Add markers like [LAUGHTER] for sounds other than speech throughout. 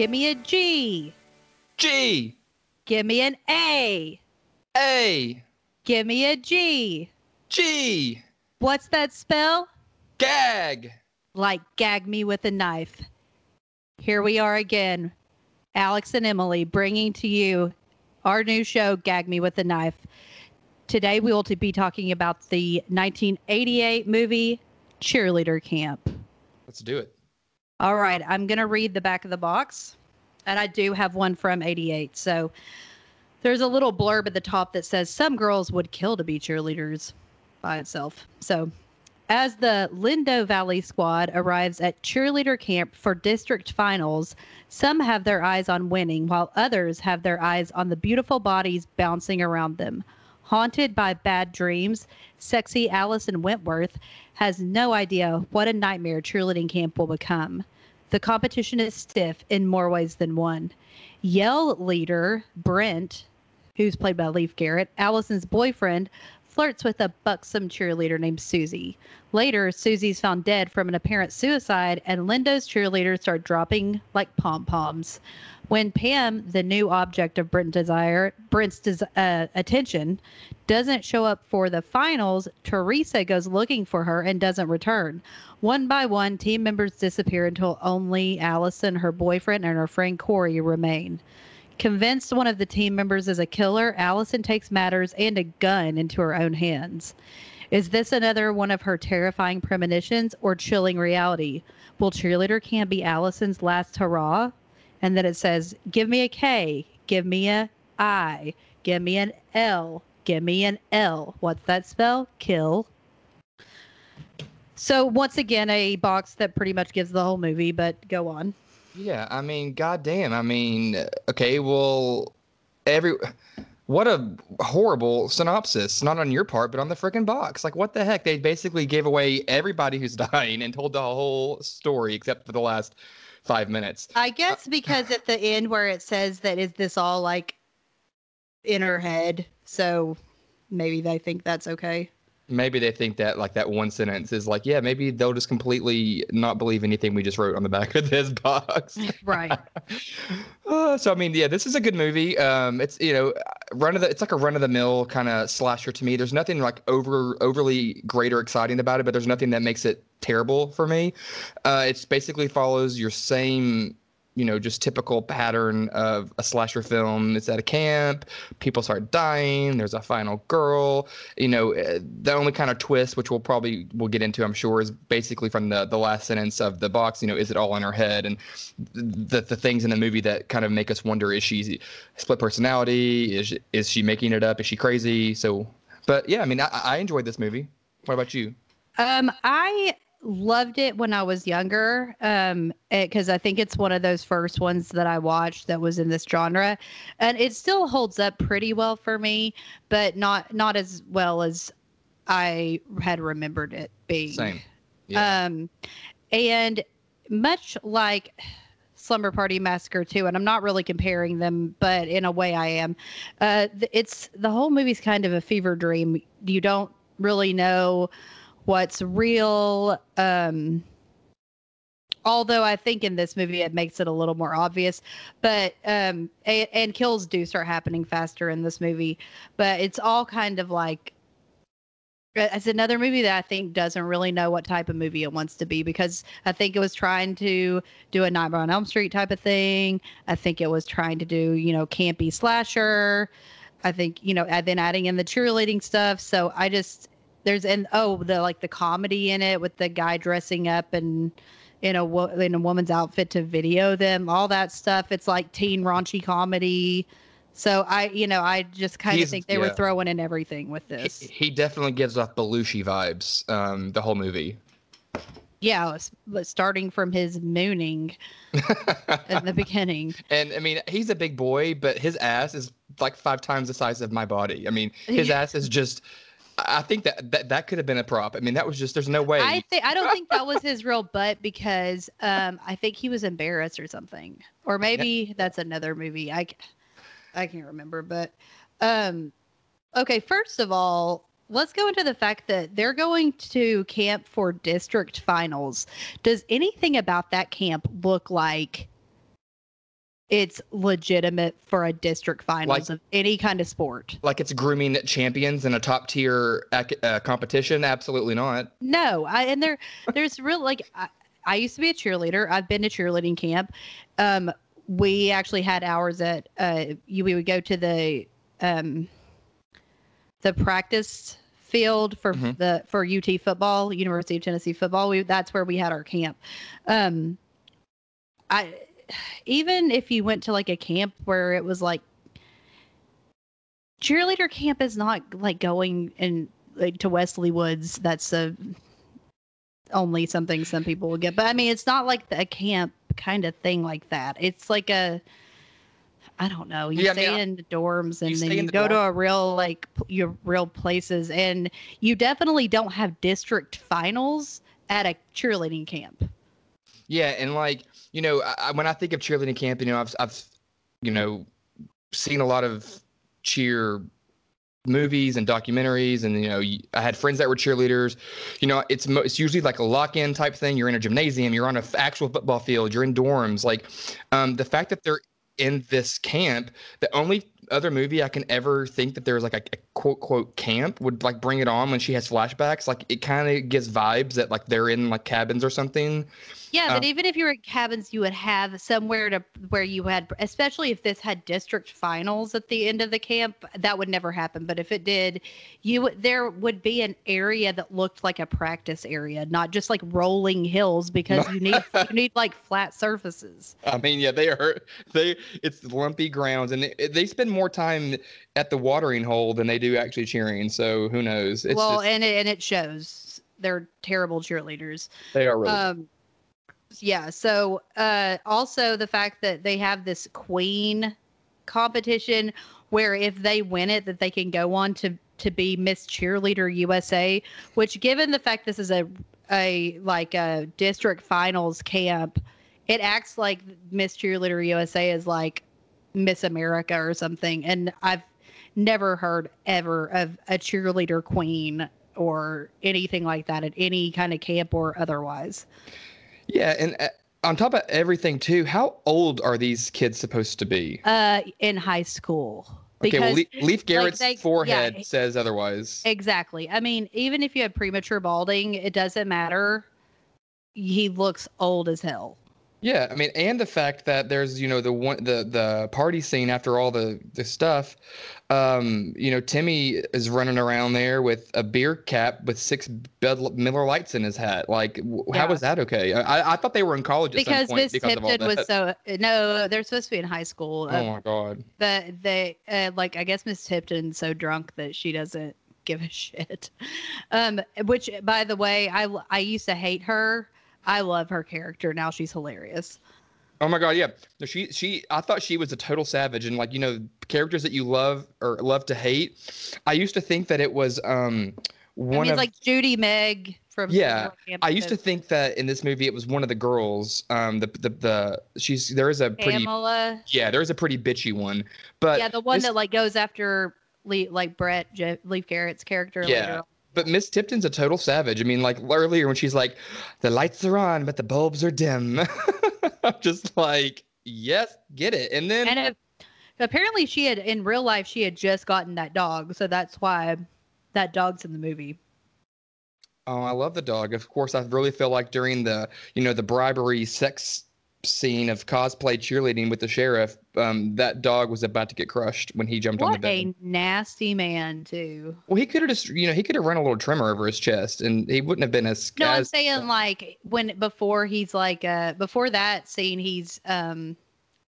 Give me a G. G. Give me an A. A. Give me a G. G. What's that spell? Gag. Like gag me with a knife. Here we are again, Alex and Emily, bringing to you our new show, Gag Me with a Knife. Today we will be talking about the 1988 movie Cheerleader Camp. Let's do it. All right, I'm going to read the back of the box. And I do have one from 88. So there's a little blurb at the top that says some girls would kill to be cheerleaders by itself. So as the Lindo Valley squad arrives at cheerleader camp for district finals, some have their eyes on winning, while others have their eyes on the beautiful bodies bouncing around them. Haunted by bad dreams, sexy Allison Wentworth has no idea what a nightmare cheerleading camp will become. The competition is stiff in more ways than one. Yell leader Brent, who's played by Leif Garrett, Allison's boyfriend, flirts with a buxom cheerleader named Susie. Later, Susie's found dead from an apparent suicide, and Lindo's cheerleaders start dropping like pom poms. When Pam, the new object of Brent's desire, Brent's des- uh, attention, doesn't show up for the finals, Teresa goes looking for her and doesn't return. One by one, team members disappear until only Allison, her boyfriend, and her friend Corey remain. Convinced one of the team members is a killer, Allison takes matters and a gun into her own hands. Is this another one of her terrifying premonitions or chilling reality? Will cheerleader camp be Allison's last hurrah? And then it says, "Give me a K, give me a I, give me an L, give me an L. What's that spell? Kill." So once again, a box that pretty much gives the whole movie. But go on. Yeah, I mean, goddamn. I mean, okay, well, every what a horrible synopsis. Not on your part, but on the freaking box. Like, what the heck? They basically gave away everybody who's [LAUGHS] dying and told the whole story except for the last five minutes. I guess uh, because at the end where it says that is this all like in her head, so maybe they think that's okay maybe they think that like that one sentence is like, yeah, maybe they'll just completely not believe anything we just wrote on the back of this [LAUGHS] box. [LAUGHS] Right. [LAUGHS] uh, so I mean, yeah, this is a good movie. Um, it's you know, run of the it's like a run of the mill kind of slasher to me. There's nothing like over overly great or exciting about it, but there's nothing that makes it terrible for me. Uh, it's basically follows your same you know, just typical pattern of a slasher film. It's at a camp, people start dying, there's a final girl. You know, eh, the only kind of twist, which we'll probably we'll get into, I'm sure, is basically from the the last sentence of the box. You know, is it all in her head? And the the things in the movie that kind of make us wonder: is she split personality? Is is she making it up? Is she crazy? So, but yeah, I mean, I, I enjoyed this movie. What about you? Um, I loved it when I was younger um because I think it's one of those first ones that I watched that was in this genre and it still holds up pretty well for me but not not as well as I had remembered it being. Same. Yeah. um and much like Slumber Party Massacre 2 and I'm not really comparing them but in a way I am uh it's the whole movie's kind of a fever dream. You don't really know what's real. Um, although I think in this movie it makes it a little more obvious, but um, and, and kills do start happening faster in this movie, but it's all kind of like uh, it's another movie that I think doesn't really know what type of movie it wants to be because I think it was trying to do a Nightmare on Elm Street type of thing. I think it was trying to do, you know, campy slasher. I think, you know, and then adding in the cheerleading stuff. So I just, there's and oh the like the comedy in it with the guy dressing up and in a in a woman's outfit to video them all that stuff. It's like teen raunchy comedy. So i you know i just kind of think they yeah. were throwing in everything with this. he, he definitely gives off belushi vibes um the whole movie. Yeah starting from his mooning [LAUGHS] in the beginning. And i mean he's a big boy but his ass is like five times the size of my body. I mean his ass is just I think that, that that could have been a prop. I mean, that was just there's no way. I think I don't think that was his real butt because um, I think he was embarrassed or something, or [LAUGHS] maybe that's another movie. I I can't remember, but um, okay. First of all, let's go into the fact that they're going to camp for district finals. Does anything about that camp look like it's legitimate for a district finals Like- of any kind of sport. Like it's grooming champions in a top tier ac- uh, competition? Absolutely not. No, I and there there's real like I, I used to be a cheerleader. I've been to cheerleading camp. Um, we actually had hours at uh, you. We would go to the um, the practice field for Mhm. the for UT football, University of Tennessee football. We that's where we had our camp. Um, I even if you went to like a camp where it was like cheerleader camp is not like going in like to Wesley Woods. That's a only something some people will get. But I mean, it's not like a camp kind of thing like that. It's like a I don't know. You Yeah, I stay mean, in the dorms and you then you the go to a real like your real places, and you definitely don't have district finals at a cheerleading camp. Yeah, and like you know, I, when I think of cheerleading camp, you know, I've I've you know seen a lot of cheer movies and documentaries, and you know, i had friends that were cheerleaders. You know, it's it's usually like a lock-in type thing. You're in a gymnasium, you're on an actual football field, you're in dorms. Like, um, the fact that they're in this camp, the only other movie I can ever think that there's like a, a quote quote camp would like bring it on when she has flashbacks. Like it kind of gives vibes that like they're in like cabins or something. Yeah, but um, even if you were at cabins, you would have somewhere to where you had, especially if this had district finals at the end of the camp, that would never happen. But if it did, you would there would be an area that looked like a practice area, not just like rolling hills, because you need [LAUGHS] you need like flat surfaces. I mean, yeah, they are. They it's lumpy grounds, and they, they spend more time at the watering hole than they do actually cheering. So who knows? It's well, just, and it, and it shows. They're terrible cheerleaders. they are really. Um, yeah. So uh, also the fact that they have this queen competition where if they win it, that they can go on to to be Miss Cheerleader USA. Which, given the fact this is a a like a district finals camp, it acts like Miss Cheerleader USA is like Miss America or something. And I've never heard ever of a cheerleader queen or anything like that at any kind of camp or otherwise. yeah, and uh, on top of everything, too, how old are these kids supposed to be? Uh, in high school. Okay, well, Because Le- Leif Garrett's they- forehead yeah. says otherwise. exactly. I mean, even if you have premature balding, it doesn't matter. He looks old as hell. Yeah, I mean, and the fact that there's you know the one the the party scene after all the the stuff, um, you know Timmy is running around there with a beer cap with six Miller Lights in his hat. Like, w- how was that okay? I, I thought they were in college at Because some point Miss because of all Tipton that. was so no, they're supposed to be in high school. oh Uh, my god. but they uh, like I guess Miss Tipton's so drunk that she doesn't give a [LAUGHS] shit. Um, which by the way, I I used to hate her. I love her character now. She's hilarious. Oh my god, yeah. No, she she I thought she was a total savage and like, you know, characters that you love or love to hate. I used to think that it was um I one mean, of like Judy Meg from Yeah, I used to think that in this movie it was one of the girls. Um, the the the she's there is a pretty Pamela. yeah there is a pretty bitchy one, but yeah, the one Miss- that like goes after Le- like Brett Je- Leif Garrett's character. Yeah. later. But Miss Tipton's a total savage. I mean, like earlier when she's like, the lights are on but the bulbs are dim. [LAUGHS] I'm just like, yes, get it. And then and it, apparently she had in real life she had just gotten that dog, so that's why that dog's in the movie. oh, I love the dog. Of course, I really feel like during the you know the bribery sex scene of cosplay cheerleading with the sheriff, um, that dog was about to get crushed when he jumped on the bed. What a nasty man, too. Well, he could have just, you know, he could have run a little tremor over his chest, and he wouldn't have been as. No, I'm saying like when before he's like uh before that scene he's um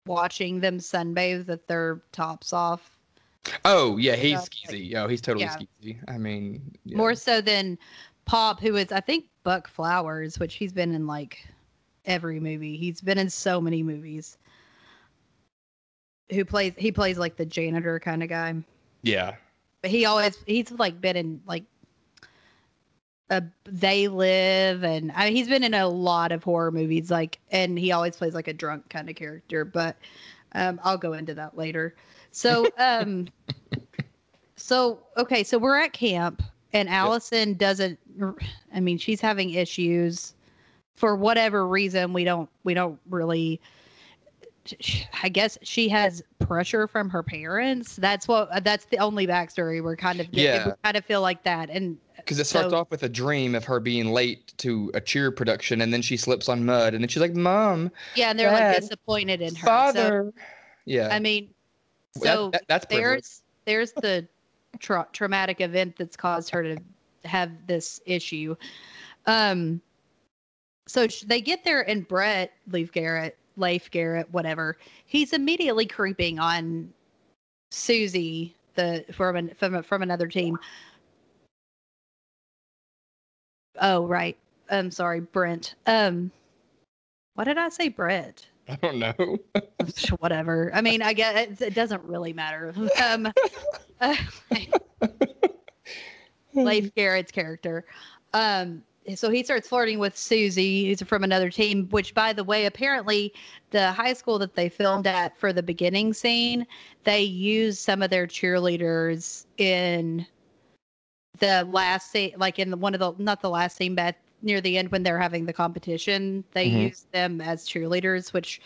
watching them sunbathe with their tops off Oh yeah, he's skeezy. Oh, he's totally yeah. skeezy. I mean, yeah. more so than Pop, who is I think Buck Flowers, which he's been in like every movie. He's been in so many movies. Who plays? He plays like the janitor kind of guy. Yeah, But he always he's like been in like a They Live and I mean, he's been in a lot of horror movies like and he always plays like a drunk kind of character but um I'll go into that later. So [LAUGHS] um so okay, so we're at camp and Allison doesn't I mean she's having issues for whatever reason we don't we don't really I guess she has pressure from her parents. That's what. That's the only backstory we're kind of. Yeah. We kind of feel like that, and Because it starts So- off with a dream of her being late to a cheer production, and then she slips on mud, and then she's like, "Mom, yeah, and they're Dad, like disappointed in her. So, father." yeah, I mean, so that- that's there's there's the tra- traumatic event that's caused her to have this issue. Um, so they get there, and Brett Leaf Garrett, Leif Garrett, whatever, he's immediately creeping on Susie, the from an, from from another team. Oh right, I'm sorry, Brent. Um, what did I say, Brett? I don't know. [LAUGHS] whatever. I mean, I guess it, it doesn't really matter. [LAUGHS] Um, uh, [LAUGHS] Leif Garrett's character. Um, so he starts flirting with Susie, who's from another team. Which, by the way, apparently the high school that they filmed at for the beginning scene, they used some of their cheerleaders in the last scene, like in the, one of the not the last scene, but near the end when they're having the competition, they Mhm. used them as cheerleaders, which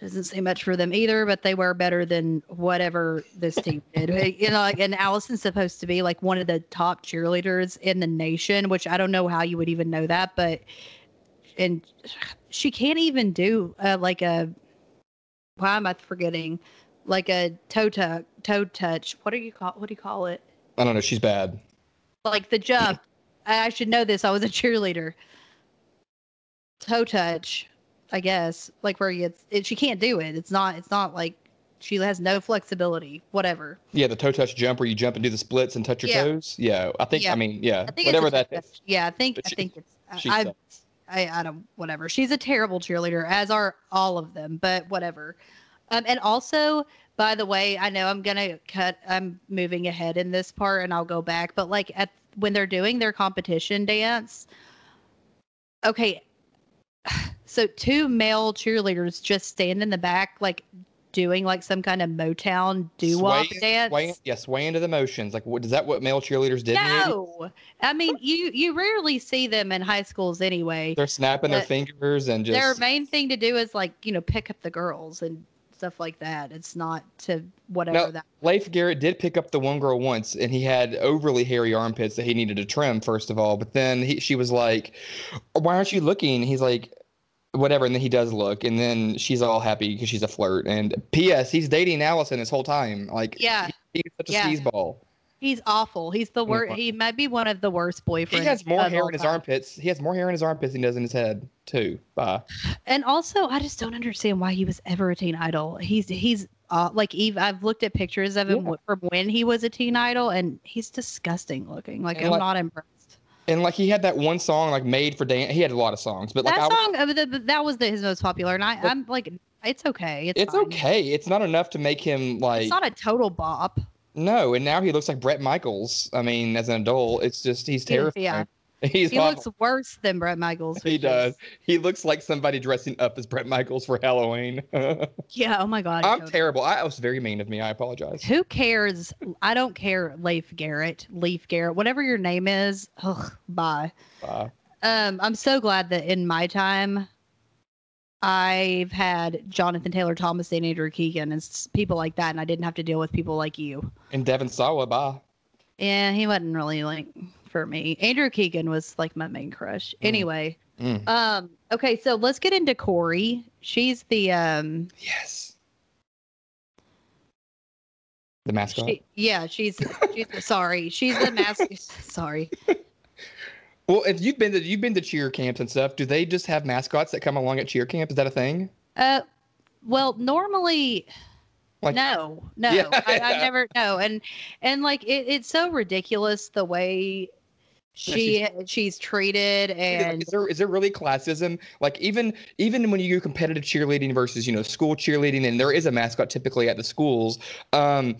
doesn't say much for them either, but they were better than whatever this [LAUGHS] team did. You know, like, and Allison's supposed to be like one of the top cheerleaders in the nation, which I don't know how you would even know that, but and she can't even do uh, like a why am I forgetting like a toe tuck, toe touch. What do you call what do you call it? I don't know. She's bad. Like the jump. I I should know this. I was a cheerleader. Toe touch, I guess. Like where you, it, she can't do it. It's not. It's not like she has no flexibility. Whatever. Yeah, the toe touch jump where you jump and do the splits and touch your Yeah. toes. Yeah, I think. Yeah. I mean, yeah, I think whatever it's that is. Yeah, I think. But I she- think it's. I. I, I don't. Whatever. She's a terrible cheerleader, as are all of them. But whatever. Um, and also, by the way, I know I'm gonna cut. I'm moving ahead in this part, and I'll go back. But like at when they're doing their competition dance, okay. So two male cheerleaders just stand in the back, like doing like some kind of Motown doo wop dance. sway- yeah, sway into the motions. Like, what is that? What male cheerleaders did? in the 80s? no, I mean you you rarely see them in high schools anyway. They're snapping their fingers and just. their main thing to do is like you know pick up the girls and stuff like that. It's not to whatever No. that. Leif Garrett did pick up the one girl once, and he had overly hairy armpits that he needed to trim first of all. But then he, she was like, "Why aren't you looking?" He's like, "Whatever." And then he does look, and then she's all happy because she's a flirt. And P.S. He's dating Allison this whole time. Like, Yeah, he's such a Yeah. sleazeball. he's awful. He's the worst. He might be one of the worst boyfriends. He has more hair in his time. armpits. He has more hair in his armpits than he does in his head too. Bye. And also, I just don't understand why he was ever a teen idol. He's he's uh, like Eve. I've looked at pictures of him Yeah. from when he was a teen idol, and he's disgusting looking. Like And I'm like- not impressed. And like he had that one song like made for dance. He had a lot of songs, but like that I, song, uh, the, that was the, his most popular, and I, I'm like, it's okay. It's, it's okay. It's not enough to make him like It's not a total bop. no. And now he looks like Bret Michaels. I mean, as an adult, it's just he's terrifying. yeah. [LAUGHS] He's He awful. looks worse than Bret Michaels. He does. is- He looks like somebody dressing up as Bret Michaels for Halloween. [LAUGHS] Yeah. Oh my god. I'm terrible. I was very mean of me. I apologize. Who cares? I don't care. Leif Garrett, Leaf Garrett, whatever your name is. Ugh, bye. Uh, Um, I'm so glad that in my time, I've had Jonathan Taylor Thomas and Andrew Keegan and people like that, and I didn't have to deal with people like you. and Devon Sawa, bye. Yeah, he wasn't really like for me. Andrew Keegan was like my main crush. Mm. Anyway, Mm. um, okay, so let's get into Corey. She's the um, Yes. The mascot. she, yeah, she's she's sorry, she's the mask. [LAUGHS] sorry, well, if you've been to you've been to cheer camps and stuff, do they just have mascots that come along at cheer camp? Is that a thing? uh, well, normally Like- no, no, [LAUGHS] Yeah. I, I never know, and and like it, it's so ridiculous the way she she's treated and is there is there really classism? Like even even when you do competitive cheerleading versus you know school cheerleading, and there is a mascot typically at the schools. Um,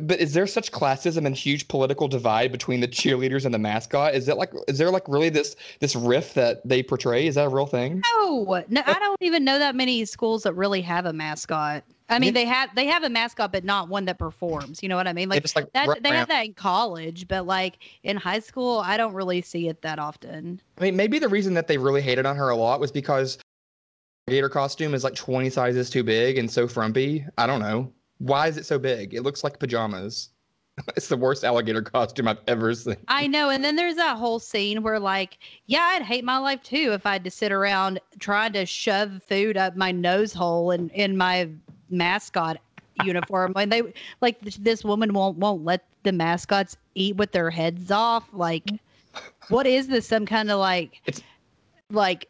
but is there such classism and huge political divide between the cheerleaders and the mascot? Is that like is there like really this this rift that they portray? Is that a real thing? no, no, I don't even know that many schools that really have a mascot. I mean, Yeah. they have they have a mascot, but not one that performs. You know what I mean? Like just like that they have that in college, but like in high school, I don't really see it that often. I mean, maybe the reason that they really hated on her a lot was because alligator costume is like 20 sizes too big and so frumpy. I don't know. Why is it so big? It looks like pajamas. [LAUGHS] it's the worst alligator costume I've ever seen. I know. And then there's that whole scene where, like, yeah, I'd hate my life too if I had to sit around trying to shove food up my nose hole in, in my mascot uniform. And they, like, this woman won't won't let the mascots eat with their heads off. Like, what is this? Some kind of like, [LAUGHS] It's- like,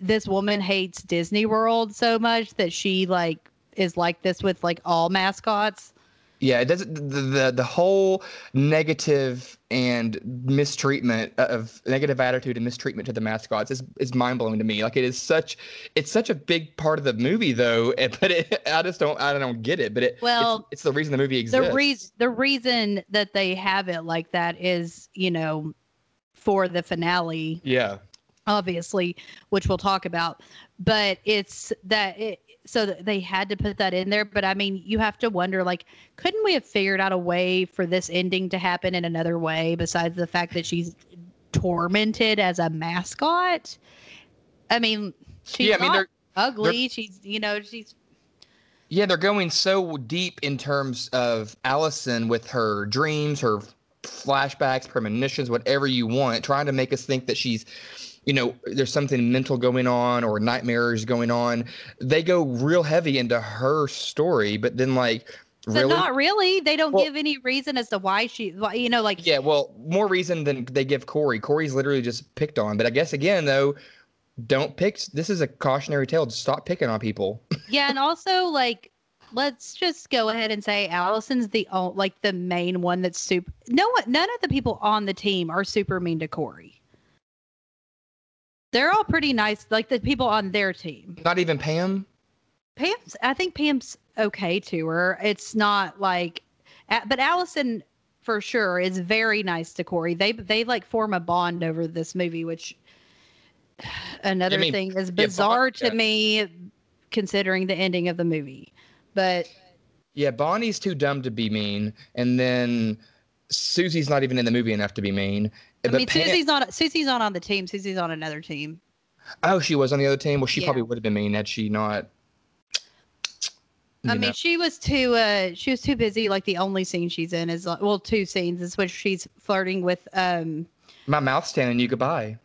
this woman hates Disney World so much that she like is like this with like all mascots. Yeah, it doesn't the, the the whole negative and mistreatment uh, of negative attitude and mistreatment to the mascots is is mind blowing to me. Like it is such it's such a big part of the movie though, [LAUGHS] but it, I just don't I don't get it. But it Well, it's, it's the reason the movie exists. the reason the reason that they have it like that is you know for the finale yeah, obviously which we'll talk about but it's that it so they had to put that in there but i mean you have to wonder like couldn't we have figured out a way for this ending to happen in another way besides the fact that she's tormented as a mascot i mean she's yeah. I mean, they're ugly she's you know she's yeah they're going so deep in terms of Allison with her dreams, her flashbacks, premonitions, whatever you want, trying to make us think that she's you know, there's something mental going on or nightmares going on. They go real heavy into her story, but then like but really not really they don't Well- give any reason as to why she you know like Yeah, well, more reason than they give Corey. Corey's literally just picked on. But I guess again though, don't pick this is a cautionary tale. Just stop picking on people. [LAUGHS] Yeah, and also like let's just go ahead and say Allison's the like the main one that's super. No one, none of the people on the team are super mean to Corey. They're all pretty nice, like the people on their team. Not even Pam. Pam's, I think Pam's okay to her. It's not like, but Allison for sure is very nice to Corey. They they like form a bond over this movie, which [SIGHS] another mean, thing is bizarre to yeah. me, considering the ending of the movie. But Yeah, Bonnie's too dumb to be mean, and then Susie's not even in the movie enough to be mean. I But mean, Pam- Susie's not Susie's not on the team. Susie's on another team. oh, she was on the other team. Well, she Yeah. probably would have been mean had she not. I mean, know. she was too uh she was too busy. Like the only scene she's in is like, well, two scenes is when she's flirting with um my mouth's telling you goodbye.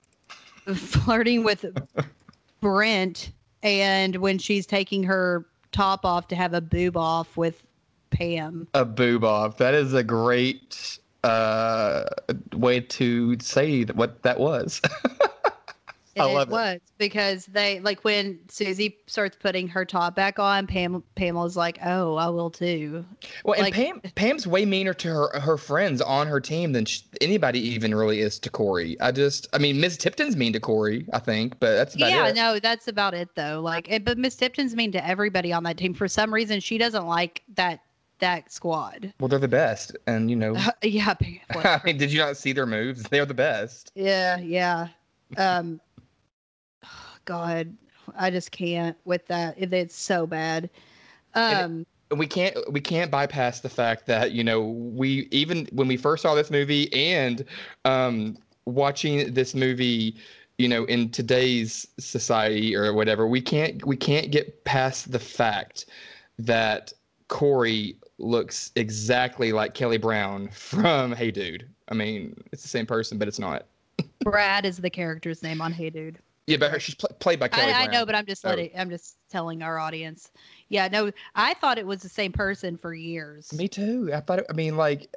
[LAUGHS] flirting with Brent, and when she's taking her top off to have a boob off with Pam. A boob off. That is a great uh, way to say what that was. [LAUGHS] I love it it. was because they like when Susie starts putting her top back on, Pam Pamela's like, "Oh, I will too." well, and Pam Pam's way meaner to her her friends on her team than sh- anybody even really is to Corey. I just, I mean, Miss Tipton's mean to Corey, I think, but that's about yeah, it. no, that's about it though. Like, but Miss Tipton's mean to everybody on that team. For some reason, she doesn't like that that squad. Well, they're the best, and you know, [LAUGHS] yeah, [LAUGHS] I mean, did you not see their moves? They're the best. yeah, yeah. Um, [SIGHS] God, I just can't with that. It- It's so bad. And Um, we can't we can't bypass the fact that you know we even when we first saw this movie and um watching this movie you know in today's society or whatever we can't we can't get past the fact that Corey looks exactly like Kelly Brown from Hey Dude. I mean, it's the same person, but it's not. Brad is the character's name on Hey Dude. Yeah, but her, she's pl- played by Kelly I, I know, but I'm just letting. I'm just telling our audience. Yeah, no, I thought it was the same person for years. Me too. I thought. It, I mean, like,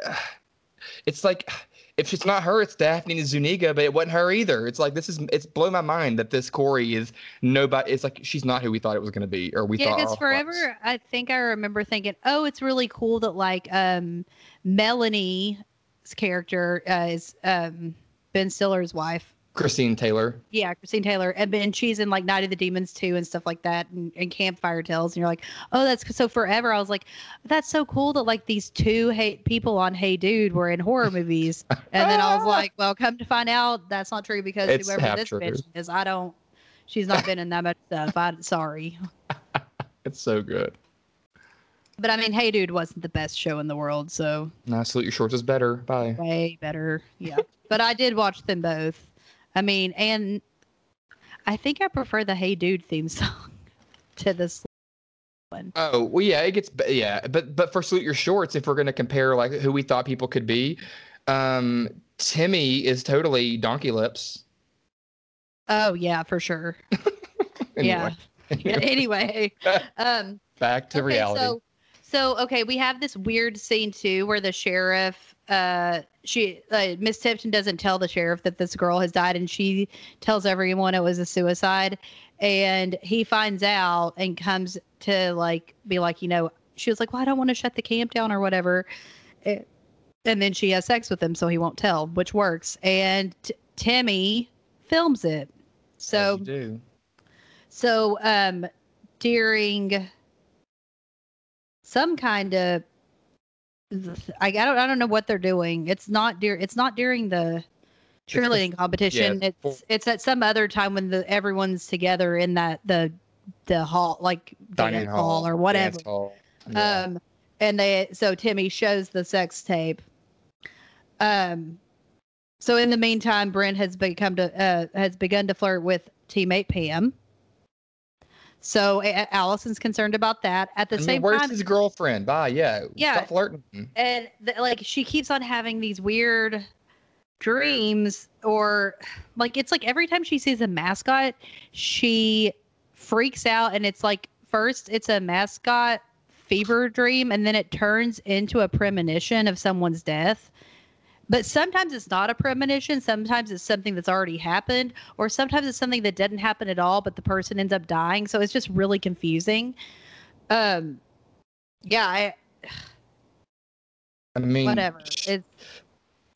[SIGHS] it's like if it's not her, it's Daphne and Zuniga, but it wasn't her either. It's like this is. It's blown my mind that this Corey is nobody. It's like she's not who we thought it was going to be, or we yeah, thought. because all of forever, I think I remember thinking, oh, it's really cool that like um Melanie's character uh, is um Ben Stiller's wife. Christine Taylor. Yeah, Christine Taylor, and then she's in like Night of the Demons too and stuff like that, and, and Campfire Tales. And you're like, oh, that's so forever. I was like, that's so cool that like these two hey people on Hey Dude were in horror movies, [LAUGHS] and then I was like, well, come to find out that's not true because It's whoever this true. bitch is, I don't. She's not been in that much stuff. I'm sorry, [LAUGHS] It's so good. but I mean, Hey Dude wasn't the best show in the world, so Nah, salute your shorts is better. Bye. way better. Yeah, but I did watch them both. I mean, and I think I prefer the Hey Dude theme song [LAUGHS] to this one. Oh well, yeah, it gets yeah, but but for Salute Your Shorts, if we're gonna compare like who we thought people could be, um, Timmy is totally Donkey Lips. Oh yeah, for sure. [LAUGHS] Yeah. Yeah, [LAUGHS] anyway, um, back to okay, reality. So, so okay, we have this weird scene too, where the sheriff, uh, she, uh, Miss Tipton doesn't tell the sheriff that this girl has died, and she tells everyone it was a suicide, and he finds out and comes to like be like, you know, she was like, well, I don't want to shut the camp down or whatever, Eh, and then she has sex with him, so he won't tell, which works, and t- Timmy films it, so. As you do. So, um, during some kind of, I, I don't, I don't know what they're doing. It's not during, it's not during the cheerleading competition. it's it's it's at some other time when the everyone's together in that the the hall, like dining dance hall or whatever. hall. Yeah. Um, and they so Timmy shows the sex tape. Um, so in the meantime, Brent has become to uh, has begun to flirt with teammate Pam. So Allison's concerned about that. At the mean, same where's time, his girlfriend? Bye. Yeah. Yeah. Stop flirting. and th- like she keeps on having these weird dreams or like it's like every time she sees a mascot she freaks out and it's like first it's a mascot fever dream and then it turns into a premonition of someone's death but sometimes it's not a premonition. Sometimes it's something that's already happened or sometimes it's something that didn't happen at all but the person ends up dying. So it's just really confusing. Um yeah i [SIGHS] I mean, whatever. it's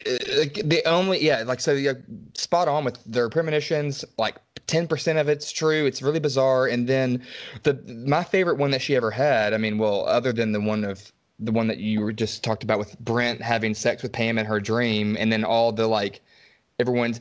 uh, the only yeah like so yeah, spot on with their premonitions. Like 10% of it's true. It's really bizarre. And then the my favorite one that she ever had i mean well other than the one of the one that you were just talked about with brent having sex with pam in her dream and then all the like everyone's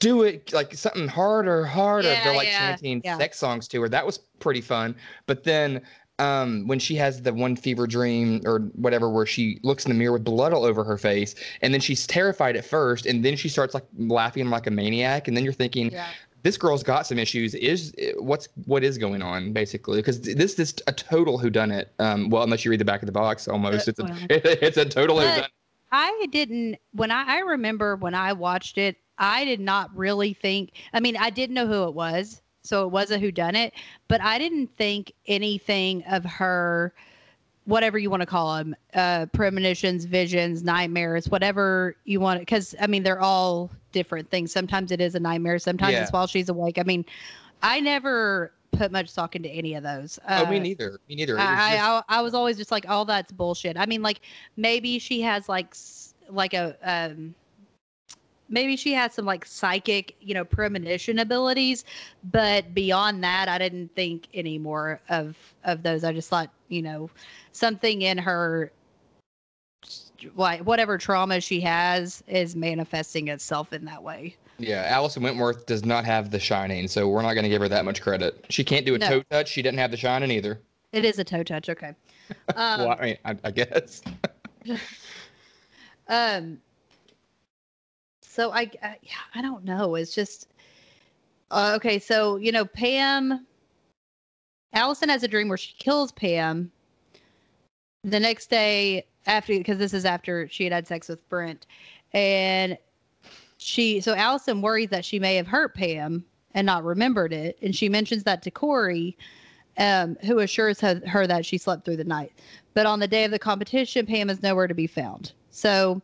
do it like something harder harder Yeah, they're like yeah, chanting yeah. sex songs to her. That was pretty fun. But then um, when she has the one fever dream or whatever, where she looks in the mirror with blood all over her face, and then she's terrified at first, and then she starts like laughing like a maniac, and then you're thinking, yeah this girl's got some issues. Is what's what is going on basically? Because this is a total whodunit. Um, well, unless you read the back of the box, almost it's a well. [LAUGHS] it's a total But- whodunit. I didn't when I, I remember when I watched it, I did not really think I mean, I didn't know who it was, so it was a who done it, but I didn't think anything of her whatever you want to call them, uh premonitions, visions, nightmares, whatever you want cuz I mean, they're all different things. Sometimes it is a nightmare, sometimes Yeah. it's while she's awake. I mean, I never put much stock into any of those. oh, me Uh, neither. Me neither. I, just- I I was always just like, oh, that's bullshit. I mean, like maybe she has like like a um, maybe she has some like psychic, you know, premonition abilities, but beyond that, I didn't think any more of of those. I just thought, you know, something in her like whatever trauma she has is manifesting itself in that way. yeah, Allison Wentworth does not have the shining, so we're not going to give her that much credit. She can't do a No. toe touch. She doesn't have the shining either. It is a toe touch, okay. Um, [LAUGHS] well, I mean, I, I guess. [LAUGHS] Um. So I, I, yeah, I don't know. It's just uh, okay. So you know, Pam. Allison has a dream where she kills Pam. The next day, after because this is after she had had sex with Brent, and she so Allison worries that she may have hurt Pam and not remembered it, and she mentions that to Corey, um, who assures her, her that she slept through the night. But on the day of the competition, Pam is nowhere to be found. So,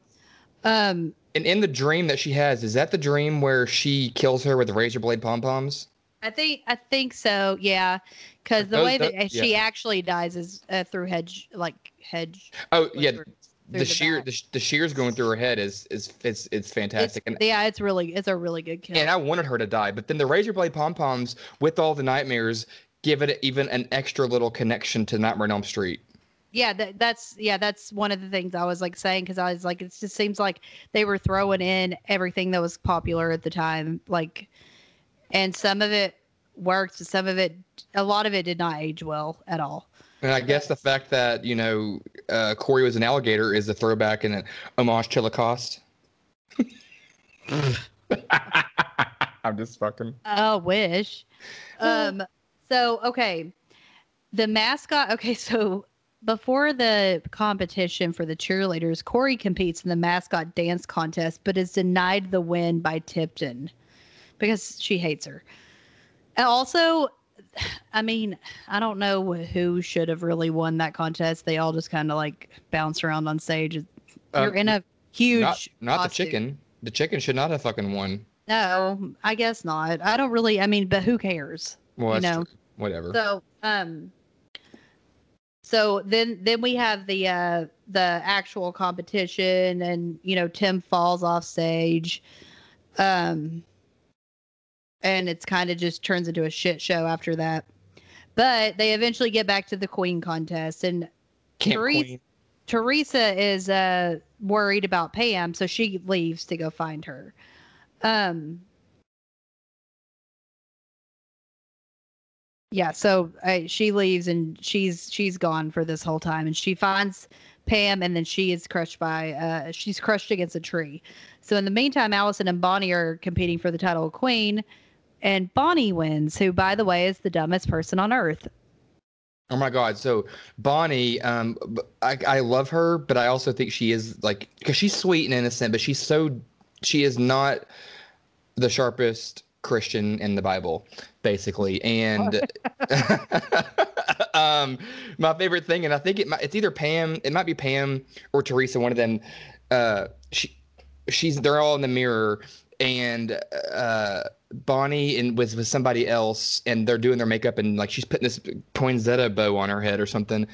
um, And in the dream that she has, is that the dream where she kills her with razor blade pom poms? I think I think so. Yeah, because the Those- way that those- she yeah. actually dies is uh, through hedge, like hedge. Oh yeah, through- the through sheer the, the shears going through her head is is it's it's fantastic. It's, and yeah, it's really it's a really good kill. and I wanted her to die, but then the razor blade pom poms with all the nightmares give it even an extra little connection to Nightmare on Elm Street. yeah, that, that's yeah, that's one of the things I was like saying because I was like, it just seems like they were throwing in everything that was popular at the time, like, and some of it worked, some of it, a lot of it did not age well at all. And I guess the fact that you know uh, Corey was an alligator is a throwback and an homage to Lacoste. [LAUGHS] I'm just fucking. I wish. Um. So okay, the mascot. Okay, [LAUGHS] so before the competition for the cheerleaders, Corey competes in the mascot dance contest, but is denied the win by Tipton because she hates her. And also, I mean, I don't know who should have really won that contest. They all just kind of like bounce around on stage. You're Um, in a huge. Not, not the chicken. The chicken should not have fucking won. No, I guess not. I don't really. I mean, but who cares? Well, You know. true. whatever. So, um, so then then we have the uh the actual competition, and you know Tim falls off stage, um, and it's kind of just turns into a shit show after that. But they eventually get back to the queen contest, and Queen. Teresa is uh worried about Pam, so she leaves to go find her. Um Yeah, so uh, she leaves and she's she's gone for this whole time and she finds Pam and then she is crushed by uh she's crushed against a tree. So in the meantime Allison and Bonnie are competing for the title of queen and Bonnie wins, who by the way is the dumbest person on earth. Oh my god! So Bonnie, um, I I love her, but I also think she is like because she's sweet and innocent, but she's so she is not the sharpest Christian in the Bible, basically. And [LAUGHS] um, my favorite thing, and I think it might, it's either Pam, it might be Pam or Teresa, one of them. Uh, she she's they're all in the mirror, and uh, Bonnie and with with somebody else, and they're doing their makeup, and like she's putting this poinsettia bow on her head or something,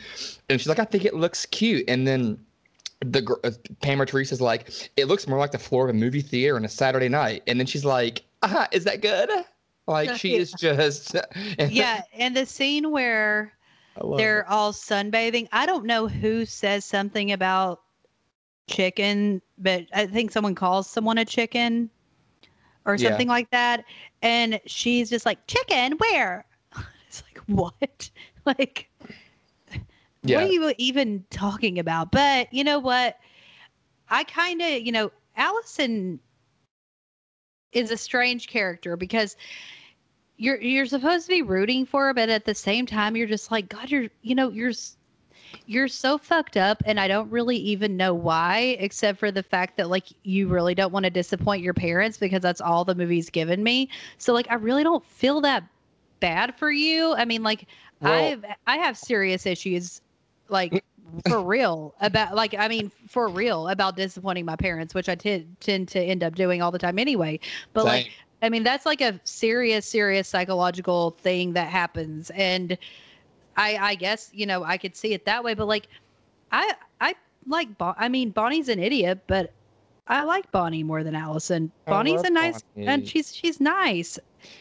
and she's like, I think it looks cute, and then the uh, Pam or Teresa's like, it looks more like the floor of a movie theater on a Saturday night, and then she's like, ah, is that good? Like she is just [LAUGHS] and Yeah, and the scene where they're it. all sunbathing. I don't know who says something about chicken, but I think someone calls someone a chicken or Yeah. something like that. And she's just like, Chicken, where? [LAUGHS] It's like, what? [LAUGHS] Like, yeah. what are you even talking about? But you know what? I kind of, you know, Allison is a strange character because you're you're supposed to be rooting for her, but at the same time, you're just like, God, you're you know, you're you're so fucked up, and I don't really even know why, except for the fact that like you really don't want to disappoint your parents because that's all the movie's given me. So like, I really don't feel that bad for you. I mean, like, Well- I've I have serious issues, like for [LAUGHS] real about like I mean for real about disappointing my parents, which I tend tend to end up doing all the time anyway. But like I mean, that's like a serious, serious psychological thing that happens. And I, I guess, you know, I could see it that way, but like, I, I like, Bon- I mean, Bonnie's an idiot, but I like Bonnie more than Allison. Bonnie's a nice, Bonnie. and she's, she's nice.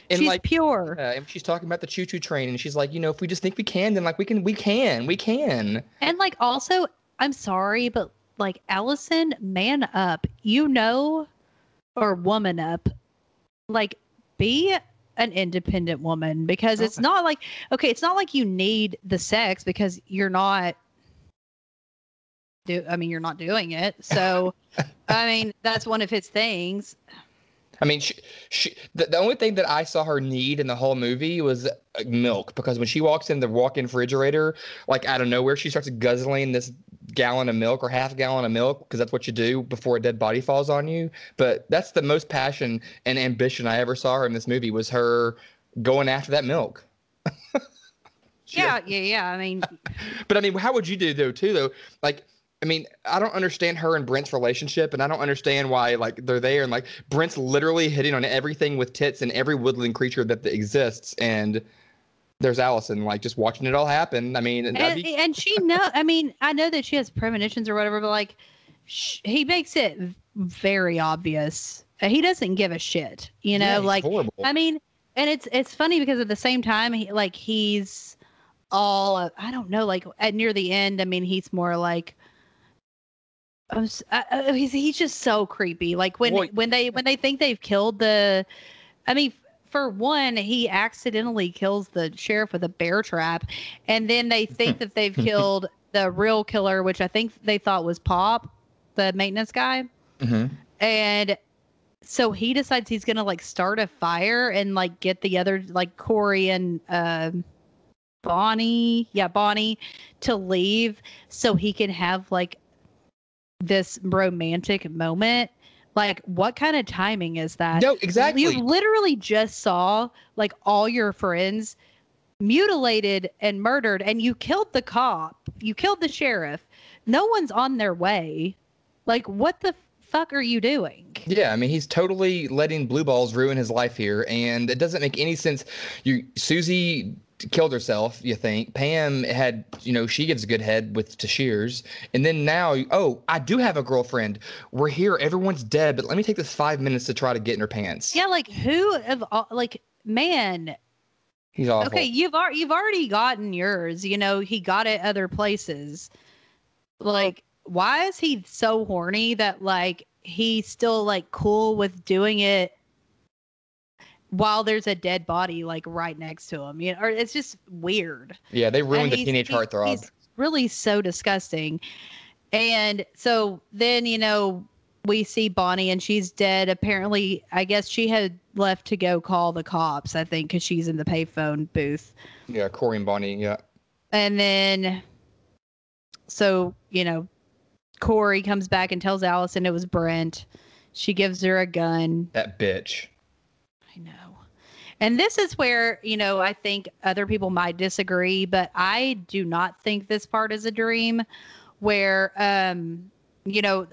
And, she's like, pure. Uh, and she's talking about the choo choo train, and she's like, you know, if we just think we can, then like we can, we can, we can. And like, also, I'm sorry, but like, Allison, man up, you know, or woman up, like, be an independent woman because it's Okay. not like, okay, it's not like you need the sex because you're not. Do, I mean, you're not doing it. So, [LAUGHS] I mean, that's one of his things. I mean, she, she, the, the only thing that I saw her need in the whole movie was uh, milk because when she walks in the walk-in refrigerator, like out of nowhere, she starts guzzling this gallon of milk or half gallon of milk because that's what you do before a dead body falls on you. But that's the most passion and ambition I ever saw her in this movie was her going after that milk. [LAUGHS] Yeah, yeah, yeah. I mean, [LAUGHS] But I mean, how would you do though too though? Like, I mean, I don't understand her and Brent's relationship, and I don't understand why like they're there and like Brent's literally hitting on everything with tits and every woodland creature that exists, and there's Allison like just watching it all happen. I mean, and and, be- and she know i mean i know that she has premonitions or whatever but like sh- he makes it very obvious he doesn't give a shit you know yeah, like horrible. i mean and it's it's funny because at the same time he like he's all i don't know like at near the end i mean he's more like I'm s- uh, uh, he's he's just so creepy. Like when Well- when they when they think they've killed the, I mean, for one, he accidentally kills the sheriff with a bear trap, and then they think that they've [LAUGHS] killed the real killer, which I think they thought was Pop, the maintenance guy, Mhm. and so he decides he's gonna like start a fire and like get the other like Corey and um Bonnie, yeah, Bonnie to leave so he can have like this romantic moment. Like, what kind of timing is that? No, exactly. You literally just saw like all your friends mutilated and murdered, and you killed the cop. You killed the sheriff. No one's on their way. Like, what the fuck are you doing? Yeah, I mean, he's totally letting blue balls ruin his life here, and it doesn't make any sense. You, Susie killed herself. You think Pam had, you know, she gives a good head with to Shears, and then now, oh, I do have a girlfriend. We're here. Everyone's dead, but let me take this five minutes to try to get in her pants. Yeah, like who of all, like man. He's awful. Okay, you've already you've already gotten yours. You know, he got it other places. Like, why is he so horny that like he's still like cool with doing it while there's a dead body like right next to him? You know, or it's just weird. Yeah, they And ruined the he's- teenage he- heartthrob. He's really so disgusting. And so then, you know, we see Bonnie and she's dead. Apparently, I guess she had left to go call the cops, I think, because she's in the payphone booth. Yeah, Corey and Bonnie. Yeah. And then, so, you know, Corey comes back and tells Allison it was Brent. She gives her a gun. That bitch. I know. And this is where, you know, I think other people might disagree, but I do not think this part is a dream where, um, you know,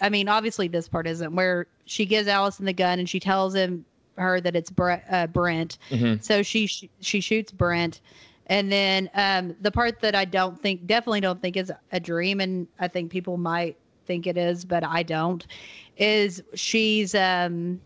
I mean, obviously this part isn't where she gives Allison the gun and she tells him her that it's Bre- uh, Brent. hmm So she sh- she shoots Brent, and then um, the part that I don't think, definitely don't think is a dream, and I think people might think it is, but I don't, is she's um.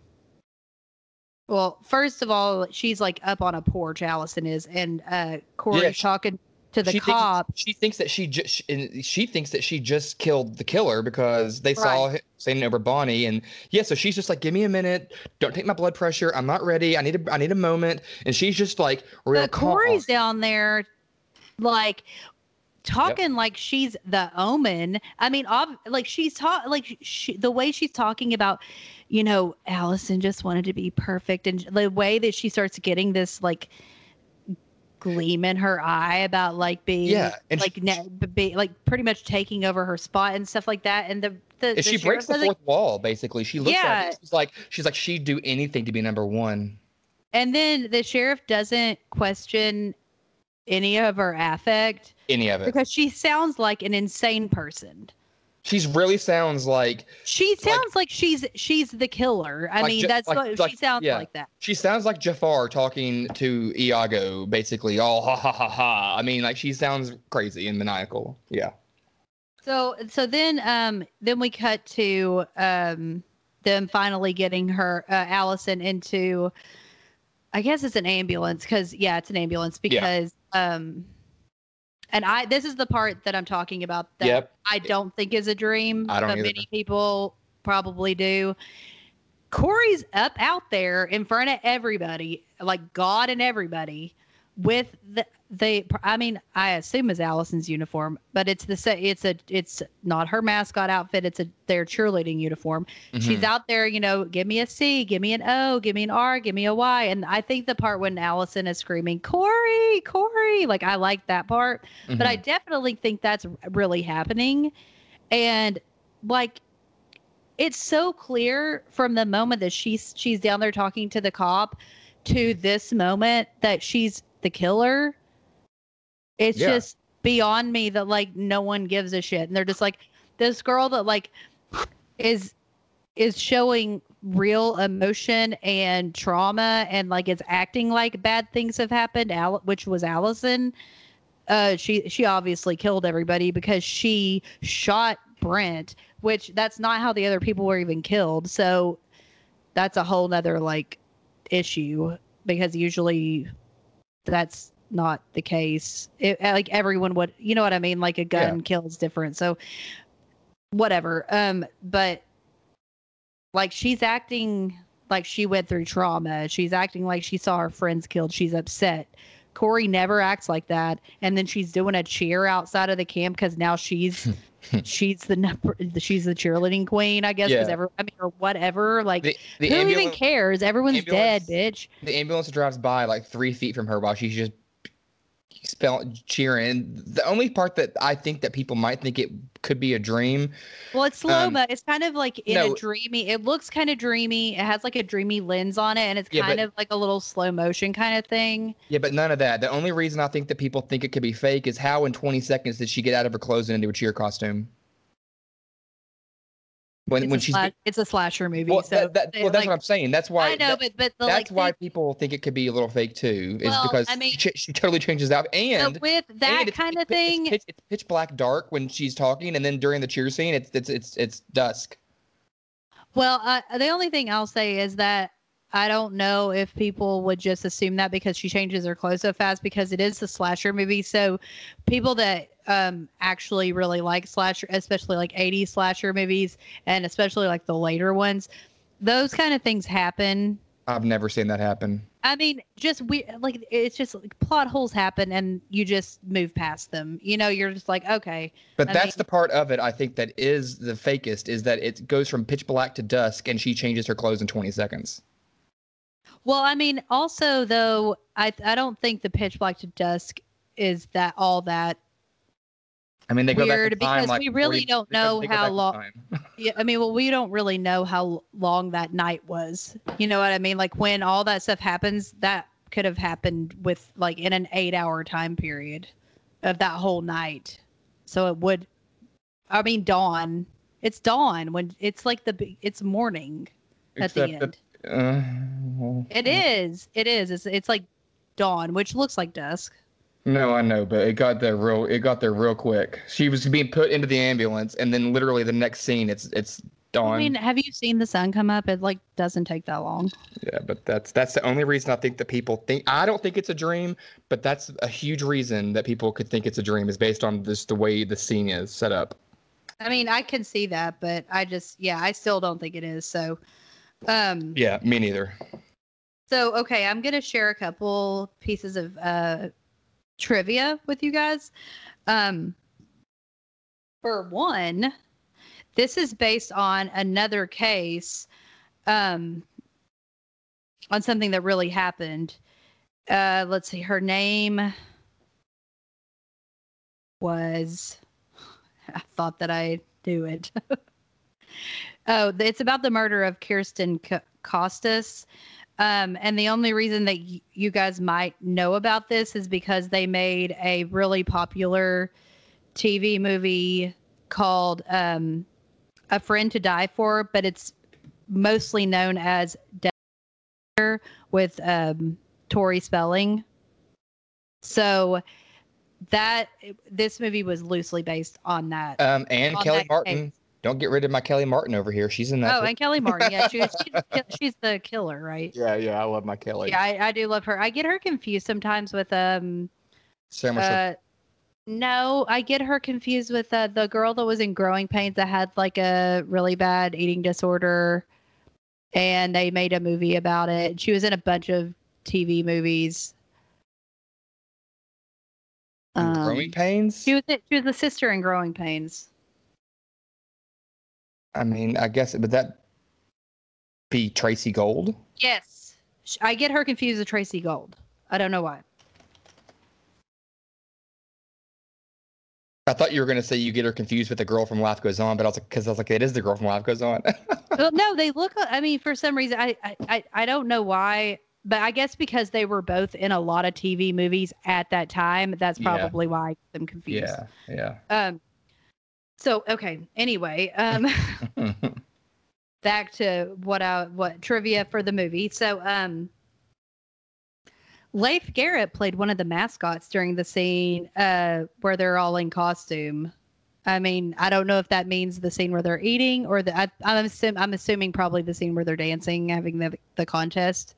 Well, first of all, she's like up on a porch. Allison is, and uh, Corey's Yeah, she- talking to the she cop. Thinks, she thinks that she just she thinks that she just killed the killer because they saw him saying over Bonnie, and yeah, so she's just like, "Give me a minute. Don't take my blood pressure. I'm not ready. I need a I need a moment." And she's just like real but calm. Corey's down there, like talking like she's the omen. I mean, ob- like she's talk like she, the way she's talking about, you know, Allison just wanted to be perfect, and the way that she starts getting this like gleam in her eye about like being Yeah, and like she- ne- be, like pretty much taking over her spot and stuff like that. And the the, the she breaks the fourth wall basically. She looks Yeah. at it. She's like she's like she'd do anything to be number one. and then the sheriff doesn't question any of her affect Any of it. because she sounds like an insane person. She's really sounds like She sounds like, she's she's the killer. I Like mean, that's like- what she sounds yeah. like that. she sounds like Jafar talking to Iago, basically. All ha ha ha ha. I mean, like she sounds crazy and maniacal. Yeah. So so then um then we cut to um them finally getting her uh, Allison into I guess it's an ambulance cuz yeah, it's an ambulance because um and I this is the part that I'm talking about that Yep. I don't think is a dream, I don't but either. many people probably do. Corey's up out there in front of everybody, like God and everybody, with the. I mean, I assume is Allison's uniform, but it's the sa- it's a it's not her mascot outfit. It's a their cheerleading uniform. She's Mhm. out there, you know, give me a C, give me an O, give me an R, give me a Y, and I think the part when Allison is screaming Corey, Corey, like I like that part but I Mhm. definitely think that's really happening. And like it's so clear from the moment that she's she's down there talking to the cop to this moment that she's the killer. It's Yeah. just beyond me that like no one gives a shit. And they're just like this girl that like is is showing real emotion and trauma and like it's acting like bad things have happened, Al- which was Allison uh she she obviously killed everybody because she shot Brent, which that's not how the other people were even killed. So that's a whole nother like issue because usually that's not the case. It, like everyone would, you know what I mean? Like a gun kills different. So whatever. Um, but like she's acting like she went through trauma. She's acting like she saw her friends killed. She's upset. Corey never acts like that. And then she's doing a cheer outside of the camp because now she's [LAUGHS] [LAUGHS] she's the number she's the cheerleading queen, I guess, because Yeah. ever I mean or whatever. Like The, the who even cares? Everyone's dead, bitch. the ambulance drives by like three feet from her while she's just spell cheering. The only part that I think that people might think it could be a dream. Well, it's slow Um, mo. It's kind of like in no. a dreamy. It looks kind of dreamy. It has like a dreamy lens on it, and it's Yeah, kind but- of like a little slow motion kind of thing. Yeah, but none of that. The only reason I think that people think it could be fake is how in 20 seconds did she get out of her clothes and into a cheer costume? When It's, when she's it's a slasher movie. well, so that, that, well, that's like, what I'm saying. That's why I know, that- but but the, that's like why they- people think it could be a little fake too. Is Well, because I mean- she, she totally changes out and with that it's- kind of thing, It's pitch, it's pitch black dark when she's talking, and then during the cheer scene, it's it's it's it's dusk. Well, uh, the only thing I'll say is that I don't know if people would just assume that because she changes her clothes so fast because it is a slasher movie. So people that um, actually really like slasher, especially like 80s slasher movies and especially like the later ones, those kind of things happen. I've never seen that happen. I mean, just we like it's just like plot holes happen and you just move past them. You know, you're just like, okay, But I that's mean- the part of it I think that is the fakest is that it goes from pitch black to dusk, and she changes her clothes in 20 seconds. Well, I mean, also though, I I don't think the pitch black to dusk is that all that. I mean, they go back Weird, in time because like we really 40 don't know how long- [LAUGHS] Yeah, I mean, well, we don't really know how long that night was. You know what I mean? Like when all that stuff happens, that could have happened with like in an eight-hour time period of that whole night. So it would. I mean, dawn. It's dawn when it's like the it's morning at the end. that, uh, well, It is. It is. It's it's like dawn, which looks like dusk. No, I know, but it got there real. It got there real quick. She was being put into the ambulance, and then literally the next scene, it's it's dawn. I mean, have you seen the sun come up? It like doesn't take that long. yeah, but that's that's the only reason I think that people think. I don't think it's a dream, but that's a huge reason that people could think it's a dream is based on just the way the scene is set up. I mean, I can see that, but I just yeah, I still don't think it is. So, um, Yeah, me neither. so okay, I'm gonna share a couple pieces of uh trivia with you guys. Um, for one, this is based on another case, um, on something that really happened. Uh, let's see, her name was. I thought that I knew it. [LAUGHS] oh, it's about the murder of Kirsten C- Costas. Um, and the only reason that y- you guys might know about this is because they made a really popular TV movie called um, A Friend to Die For, but it's mostly known as Death with um, Tori Spelling. So that this movie was loosely based on that. Um, and on Kelly that Martin. case. Don't get rid of my Kellie Martin over here. She's in that. Oh, too. and Kellie Martin. Yeah, she, she's, [LAUGHS] the she's the killer, right? yeah, yeah, I love my Kellie. Yeah, I, I do love her. I get her confused sometimes with um. Michelle- Uh, no, I get her confused with uh, the girl that was in Growing Pains that had like a really bad eating disorder, and they made a movie about it. She was in a bunch of TV movies. in growing Um, pains. She was she was the sister in Growing Pains. I mean, I guess would that be Tracey Gold? Yes, I get her confused with Tracey Gold. I don't know why. I thought you were going to say you get her confused with the girl from Life Goes On, but I was like, because I was like, it is the girl from Life Goes On. [LAUGHS] well, no, they look. I mean, for some reason, I, I, I, don't know why, but I guess because they were both in a lot of TV movies at that time, that's Yeah. probably why I get them confused. yeah, yeah. Um. So okay. Anyway, um, [LAUGHS] [LAUGHS] back to what I what trivia for the movie. So um. Leif Garrett played one of the mascots during the scene uh, where they're all in costume. I mean, I don't know if that means the scene where they're eating or the I, I'm assuming I'm assuming probably the scene where they're dancing, having the the contest.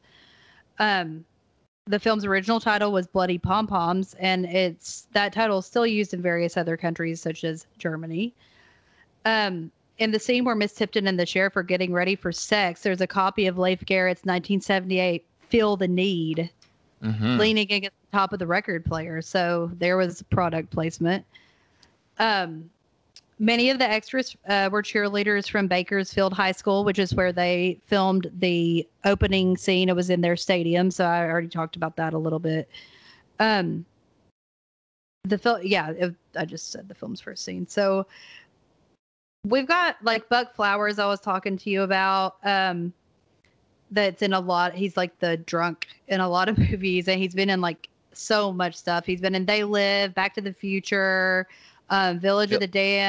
Um, the film's original title was Bloody Pom Poms, and it's that title is still used in various other countries such as Germany. Um, in the scene where Miss Tipton and the sheriff are getting ready for sex, there's a copy of Leif Garrett's 1978 "Feel the Need." Mhm. leaning against the top of the record player. So there was product placement. Um, many of the extras uh, were cheerleaders from Bakersfield High School, which is where they filmed the opening scene. It was in their stadium, so I already talked about that a little bit. Um, the film, yeah, it, I just said the film's first scene. So we've got like Buck Flowers. I was talking to you about. Um, that's in a lot. He's like the drunk in a lot of [LAUGHS] movies, and he's been in like so much stuff. He's been in They Live, Back to the Future, um, Village yep. of the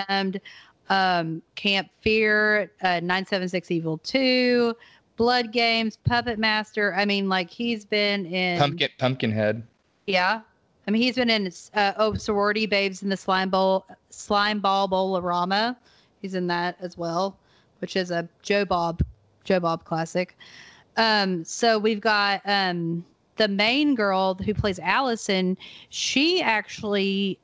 Damned, um, Camp Fear, uh, 976 Evil 2, Blood Games, Puppet Master. I mean, like he's been in Pumpkin Pumpkinhead. Yeah. I mean, he's been in uh, oh sorority babes in the slime bowl slime ball bowlerama. He's in that as well, which is a Joe Bob Joe Bob classic. Um, so we've got um, the main girl who plays Allison. She actually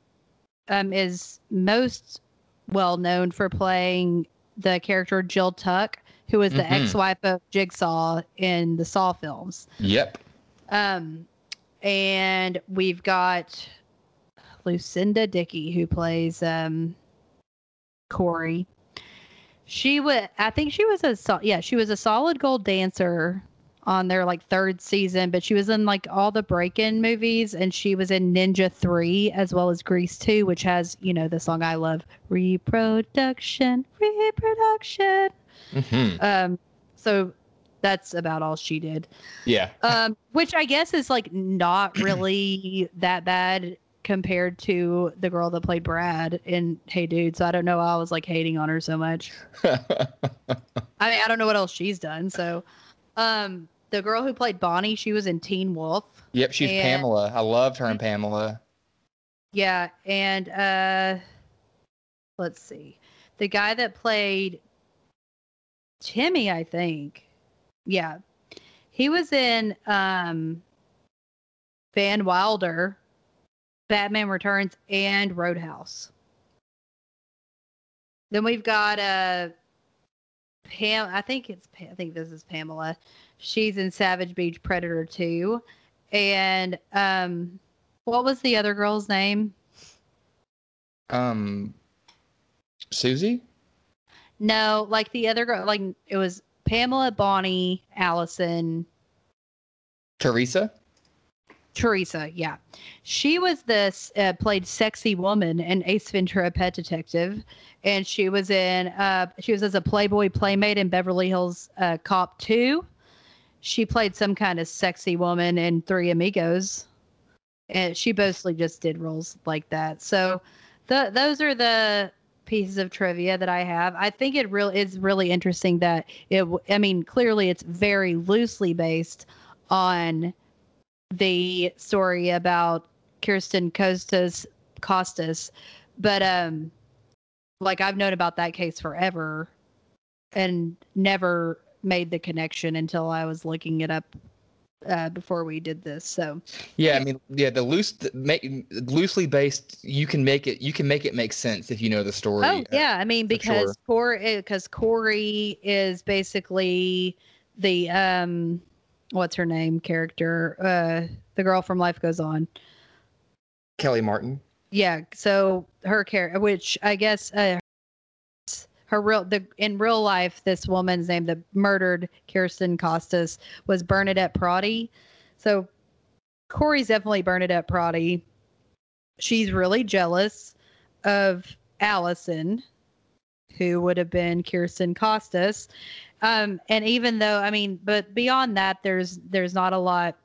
um, is most well known for playing the character Jill Tuck, who is the mm-hmm. ex-wife of Jigsaw in the Saw films. Yep. Um, and we've got Lucinda Dickey, who plays um, Corey. She was, I think she was a, yeah, she was a solid gold dancer on their like third season, but she was in like all the Breakin' movies, and she was in Ninja Three as well as Grease Two, which has you know the song I love, reproduction, reproduction. Mm-hmm. Um, so that's about all she did. Yeah. Um, which I guess is like not really [CLEARS THROAT] that bad compared to the girl that played Brad in Hey Dude. So I don't know. why I was like hating on her so much. [LAUGHS] I mean, I don't know what else she's done. So, um, the girl who played Bonnie, she was in Teen Wolf. Yep, she's and, Pamela. I loved her and mm-hmm. Pamela. Yeah, and uh let's see. The guy that played Timmy, I think. Yeah. He was in um Van Wilder, Batman Returns, and Roadhouse. Then we've got uh Pam. I think it's. I think this is Pamela. She's in Savage Beach Predator 2. And um what was the other girl's name? Um Susie? No, like the other girl like it was Pamela, Bonnie, Allison, Teresa? Teresa, yeah. She was this uh, played sexy woman in Ace Ventura Pet Detective, and she was in uh, she was as a Playboy playmate in Beverly Hills uh, Cop Two, she played some kind of sexy woman in Three Amigos, and she mostly just did roles like that. So, the those are the pieces of trivia that I have. I think it really is really interesting that it. I mean, clearly it's very loosely based on the story about Kirsten Costas Costas, but um, like I've known about that case forever, and never made the connection until I was looking it up uh, before we did this. So yeah, I mean, yeah, the loose, the, make, loosely based, you can make it, you can make it make sense if you know the story. Oh uh, yeah, I mean because sure. Corey, because Corey is basically the um, what's her name character, uh, the girl from Life Goes On. Kellie Martin. Yeah, so her character, which I guess uh, her real the in real life this woman's name that murdered Kirsten Costas was Bernadette Protti. So Corey's definitely Bernadette Protti. She's really jealous of Allison, who would have been Kirsten Costas. Um, and even though I mean, but beyond that, there's there's not a lot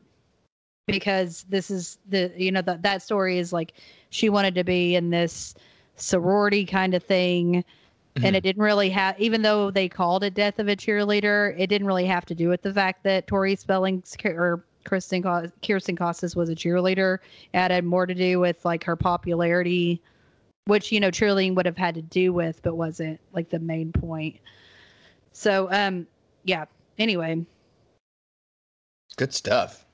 because this is the you know that that story is like she wanted to be in this sorority kind of thing Mm-hmm. And it didn't really have, even though they called it Death of a Cheerleader, it didn't really have to do with the fact that Tori Spelling's or Kristen Kirsten Costas was a cheerleader. It had more to do with like her popularity, which you know cheerleading would have had to do with, but wasn't like the main point. So, um, yeah. Anyway, good stuff.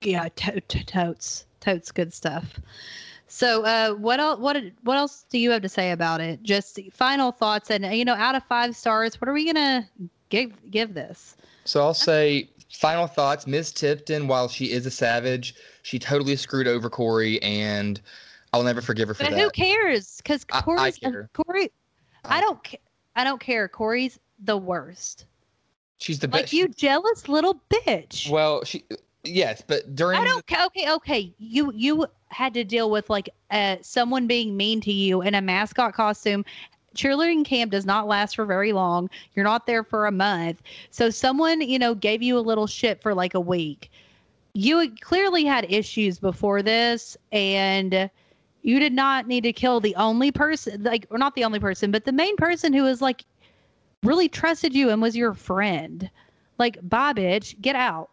Yeah, to- to- totes, totes, good stuff. So, uh, what else? What what else do you have to say about it? Just final thoughts, and you know, out of five stars, what are we gonna give give this? So I'll say final thoughts. Miss Tipton, while she is a savage, she totally screwed over Corey, and I'll never forgive her for But that. who cares? Because I- I care. Corey. I I- don't. ca- I don't care. Corey's the worst. She's the best. Like you, jealous little bitch. Well, she yes, but during I don't. Okay, okay. You you had to deal with like uh someone being mean to you in a mascot costume. Cheerleading camp does not last for very long. You're not there for a month. So someone, you know, gave you a little shit for like a week. You clearly had issues before this and you did not need to kill the only person like or not the only person, but the main person who was like really trusted you and was your friend. Like, bye bitch, get out.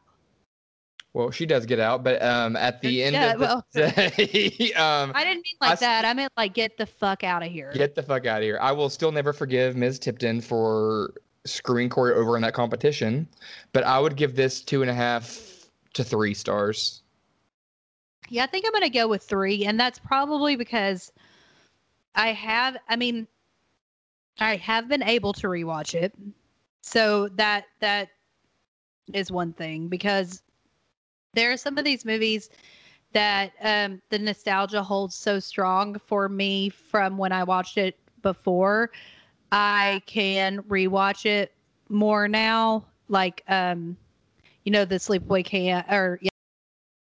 Well, she does get out, but um, at the end Yeah, of the well- [LAUGHS] day, um, I didn't mean like s- that. I meant like get the fuck out of here. get the fuck out of here. I will still never forgive Ms. Tipton for screwing Corey over in that competition, but I would give this two and a half to three stars. Yeah, I think I'm gonna go with three, and that's probably because I have. I mean, I have been able to rewatch it, so that that is one thing. Because there are some of these movies that um, the nostalgia holds so strong for me from when I watched it before. I can rewatch it more now, like um, you know, the Sleepaway Camp or yeah,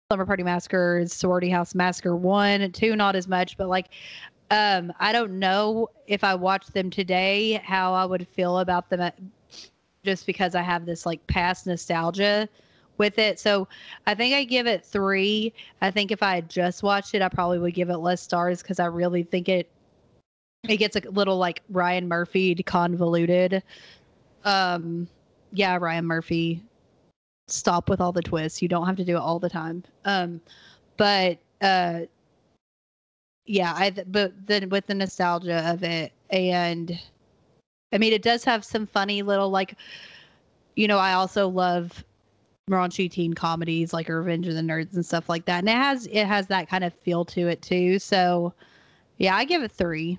Slumber Party Massacre, Sorority House Massacre one and two, not as much, but like, um, I don't know if I watched them today how I would feel about them, at, just because I have this like past nostalgia with it. So I think I give it three. I think if I had just watched it, I probably would give it less stars because I really think it it gets a little like Ryan Murphy convoluted. Um, yeah, Ryan Murphy stop with all the twists. You don't have to do it all the time. Um, but uh, yeah, I but then with the nostalgia of it, and I mean, it does have some funny little like, you know, I also love raunchy teen comedies like Revenge of the Nerds and stuff like that, and it has it has that kind of feel to it too. So, yeah, I give it three.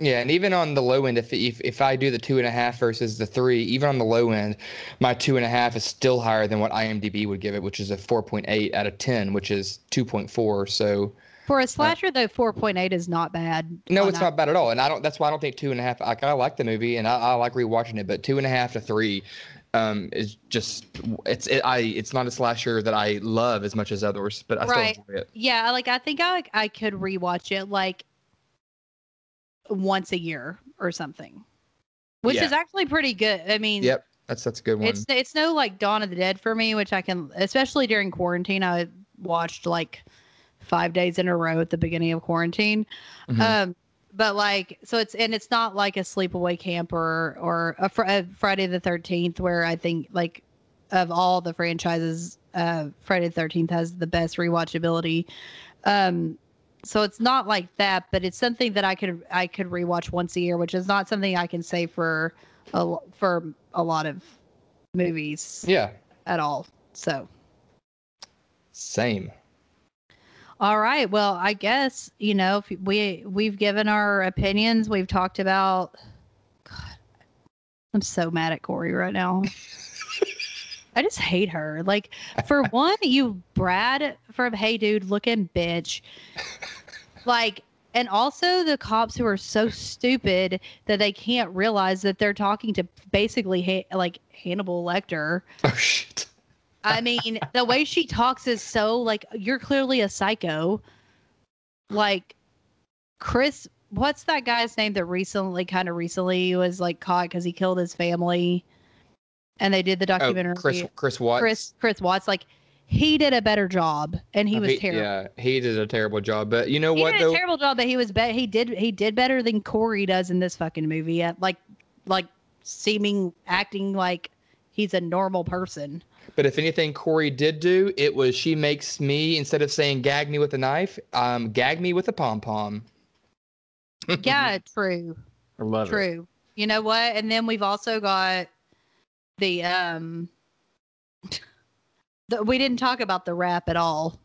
Yeah, and even on the low end, if, if if I do the two and a half versus the three, even on the low end, my two and a half is still higher than what IMDb would give it, which is a four point eight out of ten, which is two point four. So For a uh, slasher, though, four point eight is not bad. no, it's that. not bad at all. And I don't. That's why I don't think two and a half. Like I like the movie and I, I like rewatching it, but two and a half to three, um, is just it's it, I it's not a slasher that I love as much as others, but I Right. still enjoy it. Yeah, like I think I I could rewatch it like once a year or something, which Yeah. is actually pretty good. I mean, Yep, that's that's a good one. it's it's no like Dawn of the Dead for me, which I can especially during quarantine. I watched like five days in a row at the beginning of quarantine. Mhm. Um, but like so it's and it's not like a sleepaway camp or or a, fr- a Friday the Thirteenth where I think like of all the franchises, uh, Friday the Thirteenth has the best rewatchability. Um, so it's not like that, but it's something that I could I could rewatch once a year, which is not something I can say for a for a lot of movies yeah, at all. So. same. All right. Well, I guess you know if we we've given our opinions. We've talked about. God, I'm so mad at Corey right now. [LAUGHS] I just hate her. Like, for one, you Brad from Hey Dude looking bitch. Like, and also the cops who are so stupid that they can't realize that they're talking to basically ha- like Hannibal Lecter. Oh shit. I mean, the way she talks is so like you're clearly a psycho. Like Chris, what's that guy's name that recently, kind of recently, was like caught because he killed his family, and they did the Oh, documentary. Chris Chris Watts. Chris Chris Watts, like he did a better job, and he Oh, was terrible. Yeah, he did a terrible job. But you know what? He what did though? a terrible job, but he was be- he did he did better than Corey does in this fucking movie. At like like seeming acting like he's a normal person. But if anything Corey did do, it was she makes me instead of saying gag me with a knife, um, gag me with a pom pom. [LAUGHS] Yeah, true. I love it. True. You know what? And then we've also got the um [LAUGHS] the, we didn't talk about the rap at all.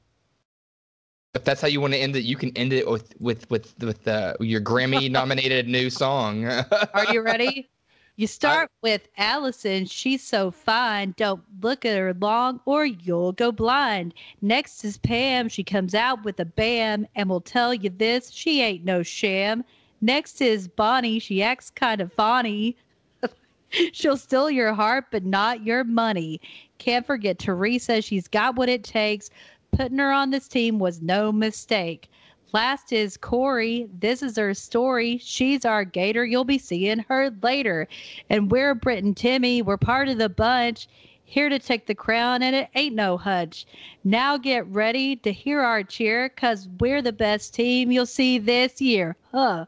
If that's how you want to end it, you can end it with with with with uh, your Grammy nominated new song. [LAUGHS] Are you ready? You start with Allison. She's so fine. Don't look at her long or you'll go blind. Next is Pam. She comes out with a bam and will tell you this. She ain't no sham. Next is Bonnie. She acts kind of funny. [LAUGHS] She'll steal your heart, but not your money. Can't forget Teresa. She's got what it takes. Putting her on this team was no mistake. Last is Corey. This is her story. She's our gator. You'll be seeing her later. And we're Britt and Timmy. We're part of the bunch. Here to take the crown, and it ain't no hutch. Now get ready to hear our cheer, cause we're the best team you'll see this year. Huh.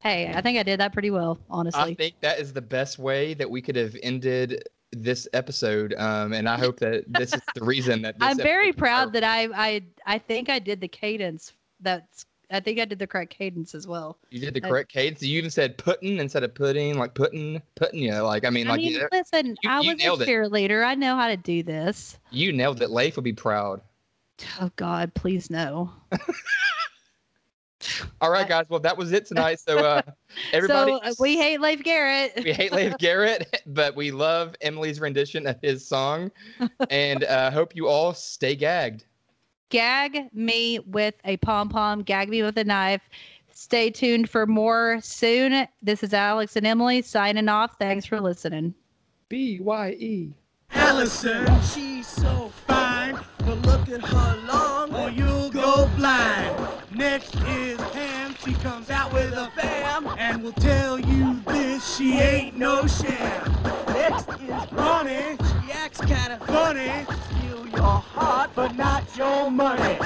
Hey, I think I did that pretty well, honestly. I think that is the best way that we could have ended this episode, um, and I hope that this is the reason that [LAUGHS] I'm very proud that I I I think I did the cadence that's I think I did the correct cadence as well. You did the correct cadence. You even said putting instead of putting, like putting, putting. You like I mean, I like mean, you, listen, you- I was a nailed it. cheerleader. I know how to do this. you nailed it. Leif would be proud. Oh God, please no. [LAUGHS] All right, guys. Well, that was it tonight. So, uh, everybody, [LAUGHS] so uh, we hate Leif Garrett. we hate Leif [LAUGHS] Garrett, but we love Emily's rendition of his song, and uh, hope you all stay gagged. Gag me with a pom pom. Gag me with a knife. Stay tuned for more soon. This is Alex and Emily signing off. Thanks for listening. B Y E. Allison, she's so fine, but look at her long or you'll go blind. Next is Pam, she comes out with a fam and will tell you this, she ain't no sham. Next is Ronnie. she acts kinda funny, steal your heart but not your money.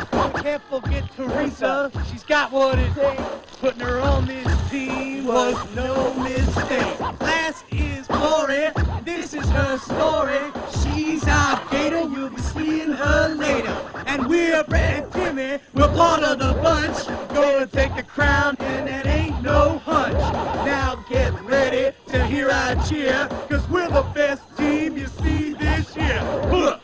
Can't forget Teresa, she's got what it takes. Putting her on this team was no mistake. Last is Lori, this is her story. She's our gator, you'll be later. And we're Brad and Timmy. we're part of the bunch. Gonna take the crown, and that ain't no hunch. Now get ready to hear our cheer, cause we're the best team you see this year. Huh.